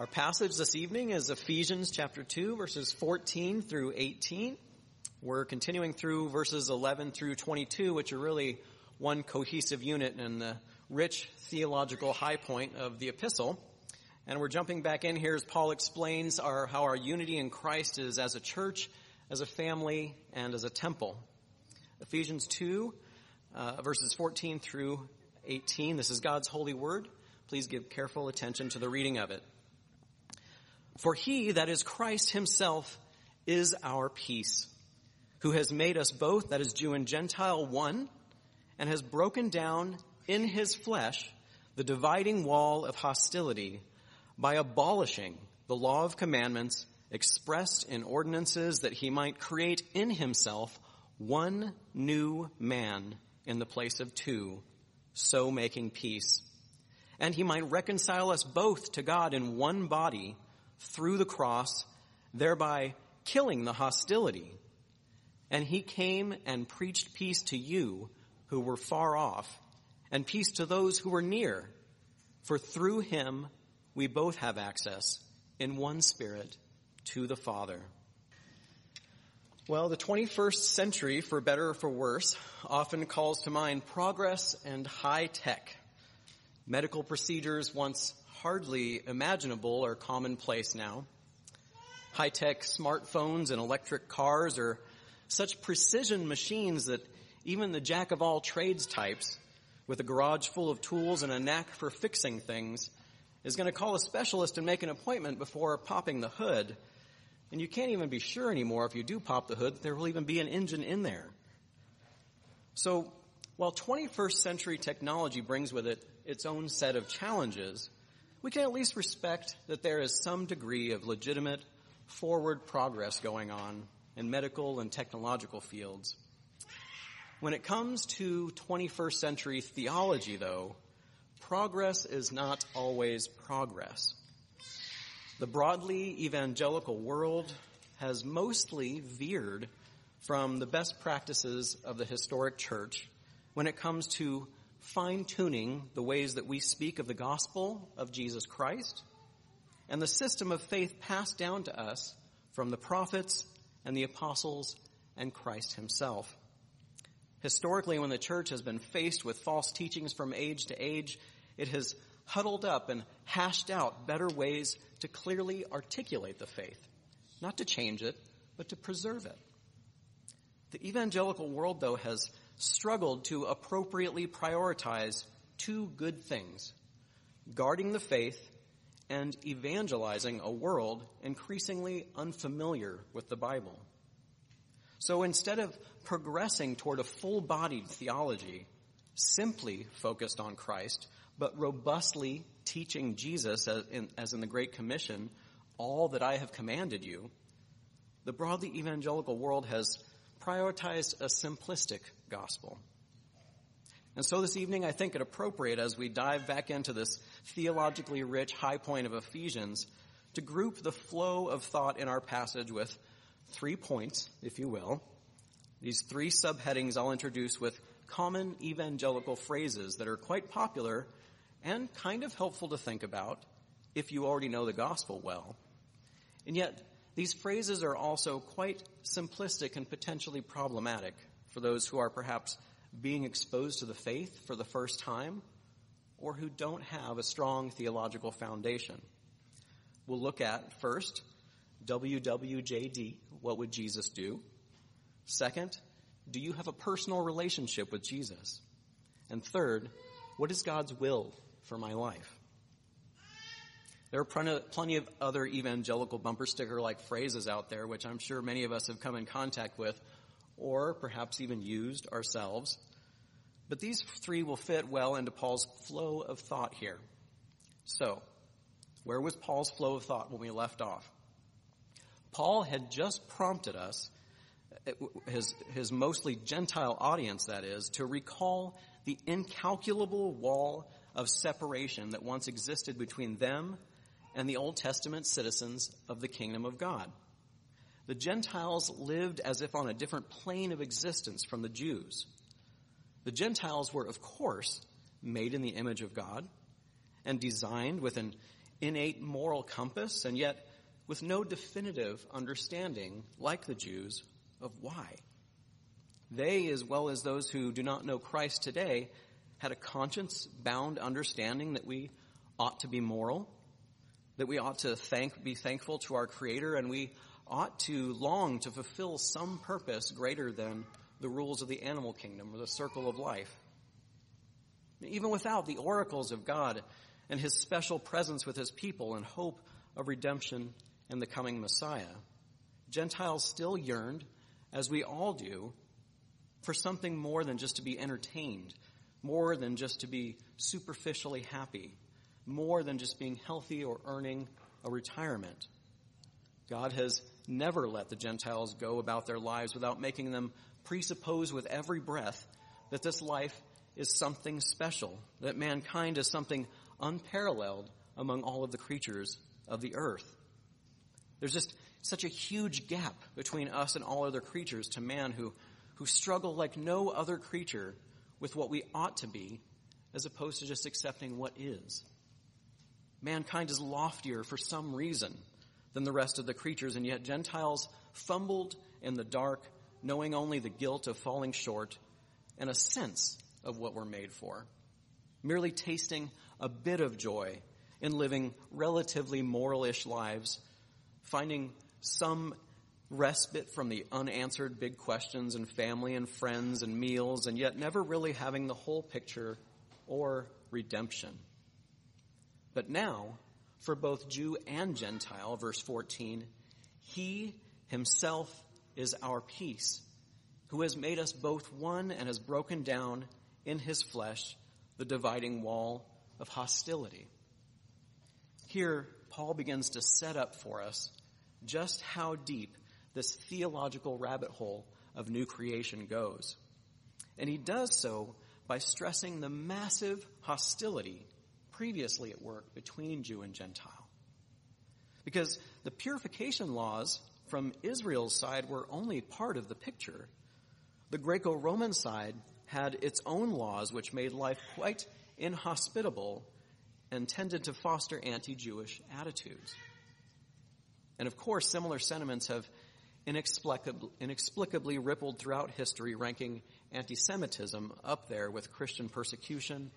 Our passage this evening is Ephesians chapter 2 verses 14 through 18. We're continuing through verses 11 through 22, which are really one cohesive unit and the rich theological high point of the epistle. And we're jumping back in here as Paul explains our, how our unity in Christ is as a church, as a family, and as a temple. Ephesians 2, uh, verses 14 through 18. This is God's holy word. Please give careful attention to the reading of it. For he, that is Christ himself, is our peace, who has made us both, that is Jew and Gentile, one, and has broken down in his flesh the dividing wall of hostility by abolishing the law of commandments expressed in ordinances that he might create in himself one new man in the place of two, so making peace. And he might reconcile us both to God in one body through the cross, thereby killing the hostility. And he came and preached peace to you who were far off, and peace to those who were near. For through him we both have access in one spirit to the Father. Well, the 21st century, for better or for worse, often calls to mind progress and high tech. Medical procedures once hardly imaginable are commonplace now. High tech smartphones and electric cars are such precision machines that even the jack of all trades types, with a garage full of tools and a knack for fixing things, is going to call a specialist and make an appointment before popping the hood. And you can't even be sure anymore if you do pop the hood, there will even be an engine in there. So, while 21st century technology brings with it its own set of challenges, we can at least respect that there is some degree of legitimate forward progress going on in medical and technological fields. When it comes to 21st century theology, though, progress is not always progress. The broadly evangelical world has mostly veered from the best practices of the historic church when it comes to fine tuning the ways that we speak of the gospel of Jesus Christ and the system of faith passed down to us from the prophets and the apostles and Christ himself. Historically, when the church has been faced with false teachings from age to age, it has huddled up and hashed out better ways to clearly articulate the faith, not to change it, but to preserve it. The evangelical world, though, has struggled to appropriately prioritize two good things guarding the faith and evangelizing a world increasingly unfamiliar with the Bible. So instead of progressing toward a full bodied theology, simply focused on Christ, but robustly teaching Jesus, as in, as in, the Great Commission, all that I have commanded you, the broadly evangelical world has prioritized a simplistic gospel. And so this evening, I think it appropriate as we dive back into this theologically rich high point of Ephesians to group the flow of thought in our passage with three points, if you will. These three subheadings I'll introduce with common evangelical phrases that are quite popular and kind of helpful to think about if you already know the gospel well. And yet, these phrases are also quite simplistic and potentially problematic for those who are perhaps being exposed to the faith for the first time or who don't have a strong theological foundation. We'll look at first, WWJD, what would Jesus do? Second, do you have a personal relationship with Jesus? And third, what is God's will for my life? There are plenty of other evangelical bumper sticker like phrases out there, which I'm sure many of us have come in contact with or perhaps even used ourselves. But these three will fit well into Paul's flow of thought here. So, where was Paul's flow of thought when we left off? Paul had just prompted us, his, his mostly Gentile audience that is, to recall the incalculable wall of separation that once existed between them and the Old Testament citizens of the kingdom of God. The Gentiles lived as if on a different plane of existence from the Jews. The Gentiles were, of course, made in the image of God and designed with an innate moral compass, and yet with no definitive understanding, like the Jews, of why. They, as well as those who do not know Christ today, had a conscience bound understanding that we ought to be moral, that we ought to thank, be thankful to our Creator, and we ought to long to fulfill some purpose greater than the rules of the animal kingdom or the circle of life. Even without the oracles of God and His special presence with His people and hope of redemption and the coming Messiah, Gentiles still yearned, as we all do, for something more than just to be entertained, more than just to be superficially happy, more than just being healthy or earning a retirement. God has never let the Gentiles go about their lives without making them presuppose with every breath that this life is something special, that mankind is something unparalleled among all of the creatures of the earth. There's just such a huge gap between us and all other creatures to man who, who struggle like no other creature with what we ought to be as opposed to just accepting what is. Mankind is loftier for some reason than the rest of the creatures, and yet Gentiles fumbled in the dark, knowing only the guilt of falling short and a sense of what we're made for, merely tasting a bit of joy in living relatively moralish lives, finding some respite from the unanswered big questions and family and friends and meals, and yet never really having the whole picture or redemption. But now, for both Jew and Gentile, verse 14, He Himself is our peace, who has made us both one and has broken down in His flesh the dividing wall of hostility. Here, Paul begins to set up for us just how deep this theological rabbit hole of new creation goes. And he does so by stressing the massive hostility previously at work between Jew and Gentile. Because the purification laws from Israel's side were only part of the picture. The Greco Roman side had its own laws which made life quite inhospitable and tended to foster anti Jewish attitudes. And of course, similar sentiments have inexplicably, inexplicably rippled throughout history, ranking anti Semitism up there with Christian persecution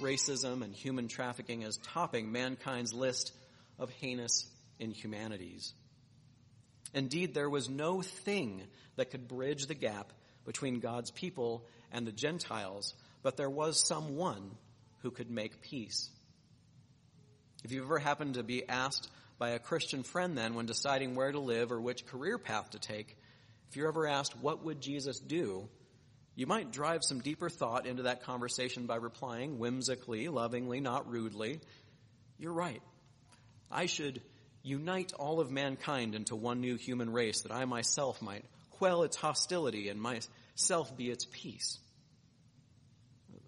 racism, and human trafficking as topping mankind's list of heinous inhumanities. Indeed, there was no thing that could bridge the gap between God's people and the Gentiles, but there was someone who could make peace. If you've ever happened to be asked by a Christian friend then when deciding where to live or which career path to take, if you're ever asked, what would Jesus do? You might drive some deeper thought into that conversation by replying whimsically, lovingly, not rudely. You're right. I should unite all of mankind into one new human race that I myself might quell its hostility and myself be its peace.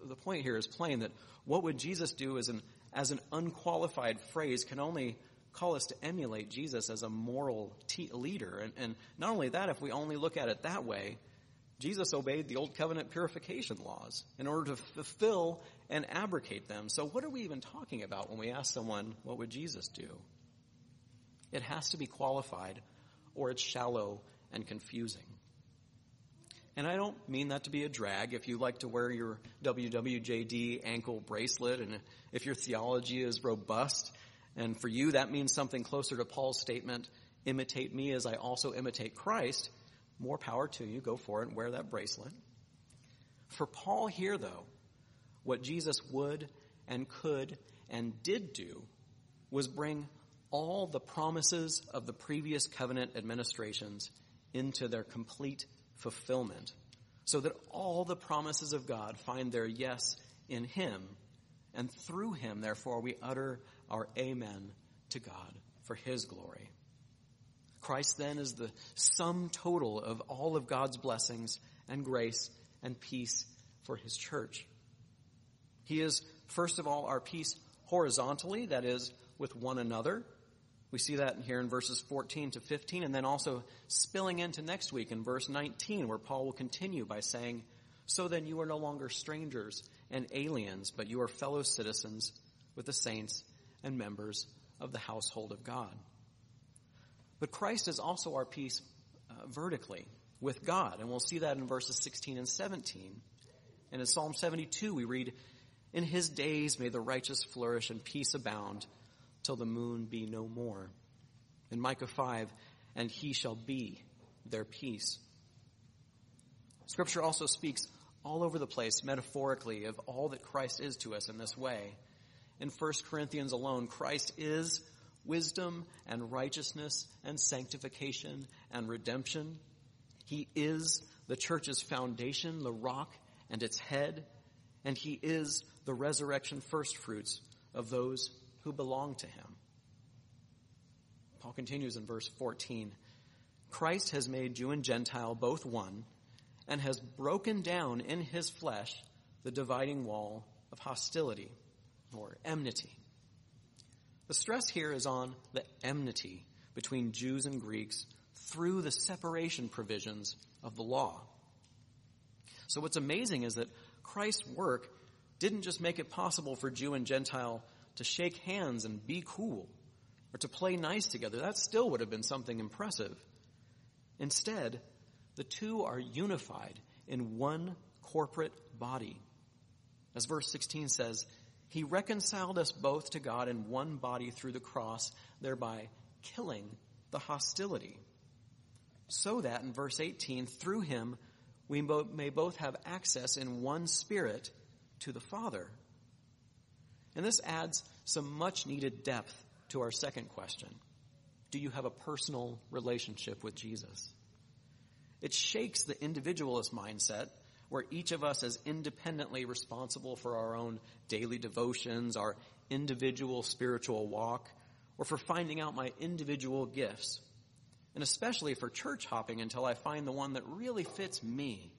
The point here is plain that what would Jesus do as an, as an unqualified phrase can only call us to emulate Jesus as a moral leader. And, and not only that, if we only look at it that way, Jesus obeyed the Old Covenant purification laws in order to fulfill and abrogate them. So what are we even talking about when we ask someone, what would Jesus do? It has to be qualified or it's shallow and confusing. And I don't mean that to be a drag. If you like to wear your WWJD ankle bracelet and if your theology is robust, and for you that means something closer to Paul's statement, imitate me as I also imitate Christ, more power to you. Go for it and wear that bracelet. For Paul here, though, what Jesus would and could and did do was bring all the promises of the previous covenant administrations into their complete fulfillment, so that all the promises of God find their yes in Him, and through Him, therefore, we utter our amen to God for His glory. Christ then is the sum total of all of God's blessings and grace and peace for his church. He is, first of all, our peace horizontally, that is, with one another. We see that here in verses 14 to 15, and then also spilling into next week in verse 19, where Paul will continue by saying, So then you are no longer strangers and aliens, but you are fellow citizens with the saints and members of the household of God. But Christ is also our peace uh, vertically with God, and we'll see that in verses 16 and 17. And in Psalm 72, we read, In his days may the righteous flourish and peace abound till the moon be no more. In Micah 5, and he shall be their peace. Scripture also speaks all over the place metaphorically of all that Christ is to us in this way. In 1 Corinthians alone, Christ is wisdom and righteousness and sanctification and redemption. He is the church's foundation, the rock and its head, and he is the resurrection firstfruits of those who belong to him. Paul continues in verse 14. Christ has made Jew and Gentile both one and has broken down in his flesh the dividing wall of hostility or enmity. The stress here is on the enmity between Jews and Greeks through the separation provisions of the law. So what's amazing is that Christ's work didn't just make it possible for Jew and Gentile to shake hands and be cool or to play nice together. That still would have been something impressive. Instead, the two are unified in one corporate body. As verse 16 says, He reconciled us both to God in one body through the cross, thereby killing the hostility. So that, in verse 18, through Him, we may both have access in one spirit to the Father. And this adds some much needed depth to our second question. Do you have a personal relationship with Jesus? It shakes the individualist mindset where each of us is independently responsible for our own daily devotions, our individual spiritual walk, or for finding out my individual gifts. And especially for church hopping until I find the one that really fits me.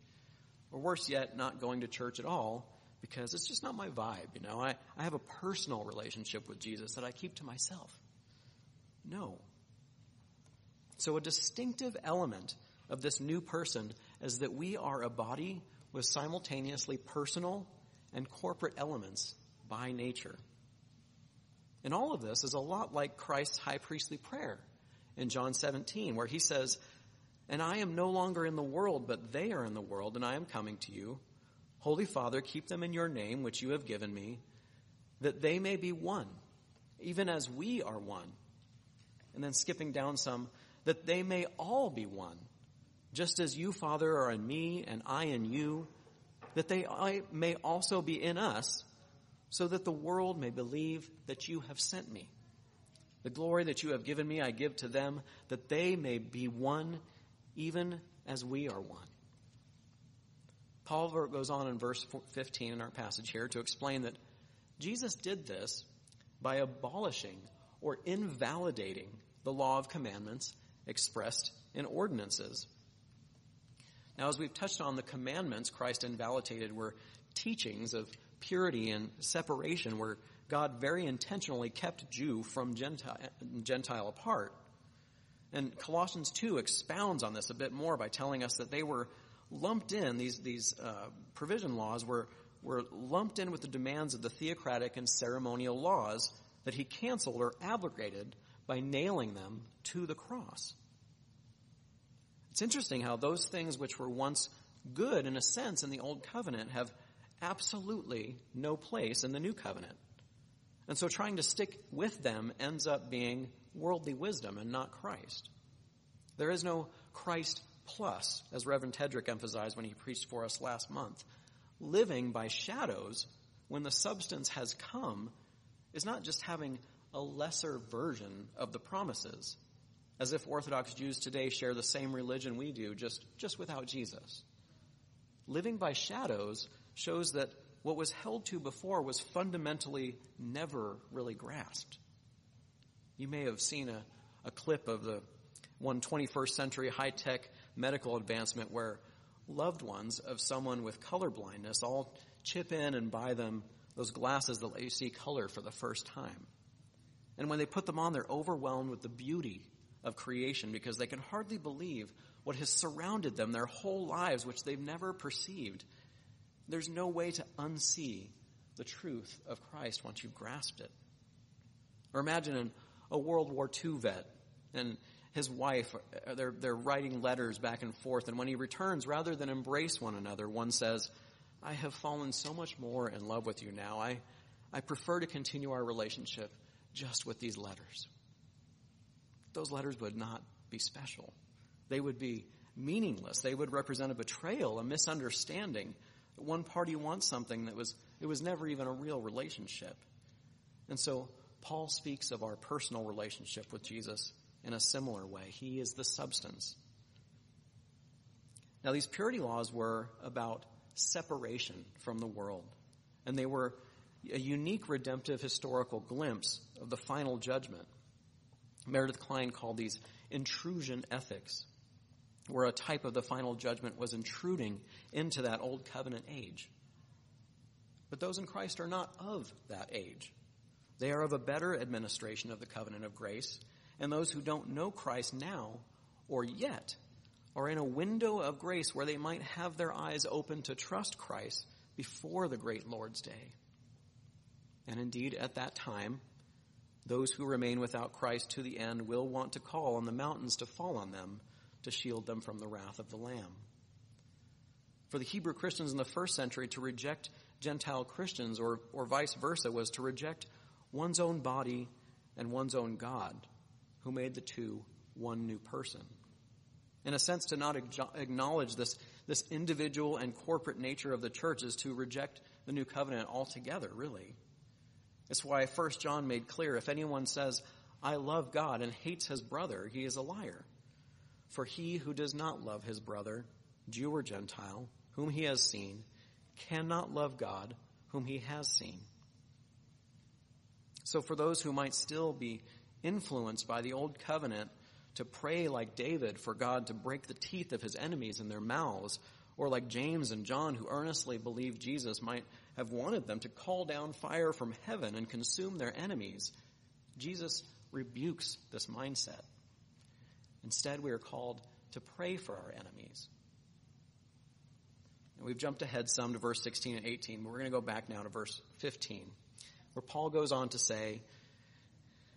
Or worse yet, not going to church at all because it's just not my vibe, you know. I, I have a personal relationship with Jesus that I keep to myself. No. So a distinctive element of this new person is that we are a body with simultaneously personal and corporate elements by nature. And all of this is a lot like Christ's high priestly prayer in John 17, where he says, And I am no longer in the world, but they are in the world, and I am coming to you. Holy Father, keep them in your name, which you have given me, that they may be one, even as we are one. And then skipping down some, that they may all be one just as you, Father, are in me and I in you, that they may also be in us, so that the world may believe that you have sent me. The glory that you have given me, I give to them, that they may be one, even as we are one. Paul goes on in verse 15 in our passage here to explain that Jesus did this by abolishing or invalidating the law of commandments expressed in ordinances. Now, as we've touched on, the commandments Christ invalidated were teachings of purity and separation where God very intentionally kept Jew from Gentile, Gentile apart. And Colossians 2 expounds on this a bit more by telling us that they were lumped in, these, these uh, provision laws were, were lumped in with the demands of the theocratic and ceremonial laws that he canceled or abrogated by nailing them to the cross. It's interesting how those things which were once good in a sense in the old covenant have absolutely no place in the new covenant. And so trying to stick with them ends up being worldly wisdom and not Christ. There is no Christ plus, as Reverend Tedrick emphasized when he preached for us last month. Living by shadows when the substance has come is not just having a lesser version of the promises as if Orthodox Jews today share the same religion we do, just, just without Jesus. Living by shadows shows that what was held to before was fundamentally never really grasped. You may have seen a, a clip of the one 21st century high tech medical advancement where loved ones of someone with color blindness all chip in and buy them those glasses that let you see color for the first time. And when they put them on, they're overwhelmed with the beauty of creation because they can hardly believe what has surrounded them their whole lives, which they've never perceived. There's no way to unsee the truth of Christ once you've grasped it. Or imagine an a World War II vet, and his wife, uh, they're, they're writing letters back and forth, and when he returns, rather than embrace one another, one says, I have fallen so much more in love with you now. I, I prefer to continue our relationship just with these letters. Those letters would not be special. They would be meaningless. They would represent a betrayal, a misunderstanding. One party wants something that was, it was never even a real relationship. And so Paul speaks of our personal relationship with Jesus in a similar way. He is the substance. Now, these purity laws were about separation from the world, and they were a unique redemptive historical glimpse of the final judgment. Meredith Kline called these intrusion ethics, where a type of the final judgment was intruding into that old covenant age. But those in Christ are not of that age. They are of a better administration of the covenant of grace, and those who don't know Christ now or yet are in a window of grace where they might have their eyes open to trust Christ before the great Lord's day. And indeed, at that time, those who remain without Christ to the end will want to call on the mountains to fall on them to shield them from the wrath of the Lamb. For the Hebrew Christians in the first century, to reject Gentile Christians or, or vice versa was to reject one's own body and one's own God, who made the two one new person. In a sense, to not acknowledge this, this individual and corporate nature of the church is to reject the new covenant altogether, really. It's why 1 John made clear if anyone says, I love God and hates his brother, he is a liar. For he who does not love his brother, Jew or Gentile, whom he has seen, cannot love God, whom he has seen. So for those who might still be influenced by the old covenant to pray like David for God to break the teeth of his enemies in their mouths, or like James and John who earnestly believed Jesus might have wanted them to call down fire from heaven and consume their enemies, Jesus rebukes this mindset. Instead, we are called to pray for our enemies. And we've jumped ahead some to verse 16 and 18, but we're going to go back now to verse 15, where Paul goes on to say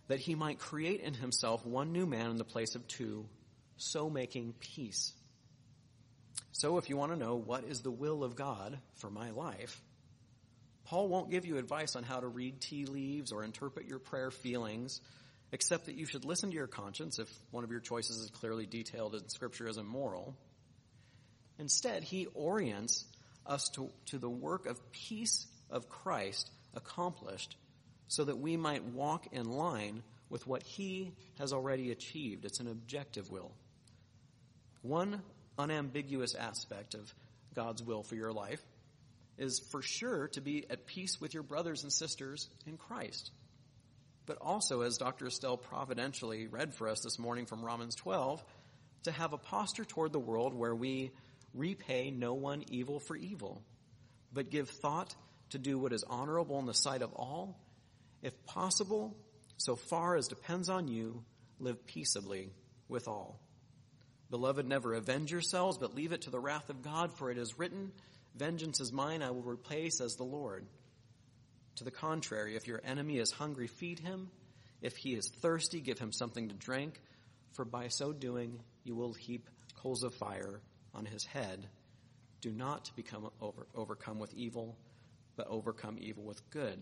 that he might create in himself one new man in the place of two, so making peace. So if you want to know what is the will of God for my life, Paul won't give you advice on how to read tea leaves or interpret your prayer feelings except that you should listen to your conscience if one of your choices is clearly detailed in Scripture as immoral. Instead, he orients us to, to the work of peace of Christ accomplished so that we might walk in line with what he has already achieved. It's an objective will. One unambiguous aspect of God's will for your life is for sure to be at peace with your brothers and sisters in Christ but also, as Dr. Estelle providentially read for us this morning from Romans 12, to have a posture toward the world where we repay no one evil for evil, but give thought to do what is honorable in the sight of all. If possible, so far as depends on you, live peaceably with all. Beloved, never avenge yourselves, but leave it to the wrath of God, for it is written, Vengeance is mine, I will repay, says the Lord. To the contrary, if your enemy is hungry, feed him. If he is thirsty, give him something to drink, for by so doing you will heap coals of fire on his head. Do not become over, overcome with evil, but overcome evil with good.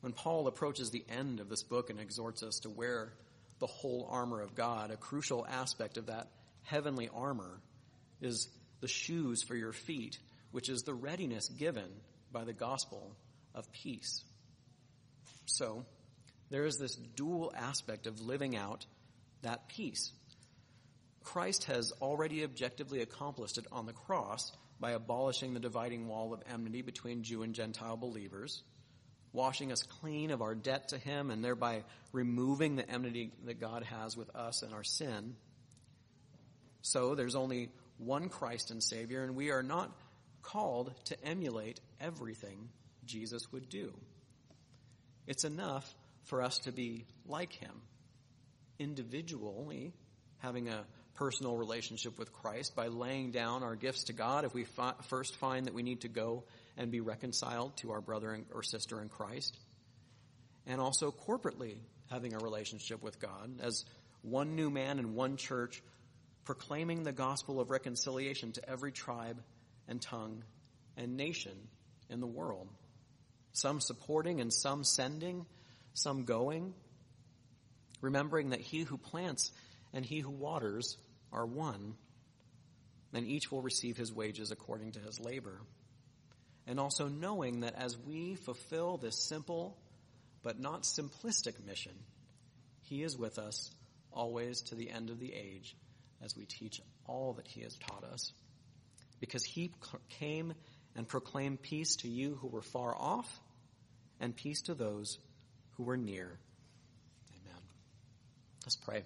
When Paul approaches the end of this book and exhorts us to wear the whole armor of God, a crucial aspect of that heavenly armor is the shoes for your feet, which is the readiness given by the gospel of peace. So, there is this dual aspect of living out that peace. Christ has already objectively accomplished it on the cross by abolishing the dividing wall of enmity between Jew and Gentile believers, washing us clean of our debt to Him, and thereby removing the enmity that God has with us and our sin. So there's only one Christ and Savior, and we are not called to emulate everything Jesus would do. It's enough for us to be like him. Individually, having a personal relationship with Christ by laying down our gifts to God if we fi- first find that we need to go and be reconciled to our brother or sister in Christ. and also corporately having a relationship with God as one new man in one church proclaiming the gospel of reconciliation to every tribe and tongue and nation in the world. Some supporting and some sending, some going. Remembering that he who plants and he who waters are one, and each will receive his wages according to his labor. And also knowing that as we fulfill this simple but not simplistic mission, he is with us always to the end of the age as we teach all that he has taught us. Because he came and proclaimed peace to you who were far off and peace to those who were near. Amen. Let's pray.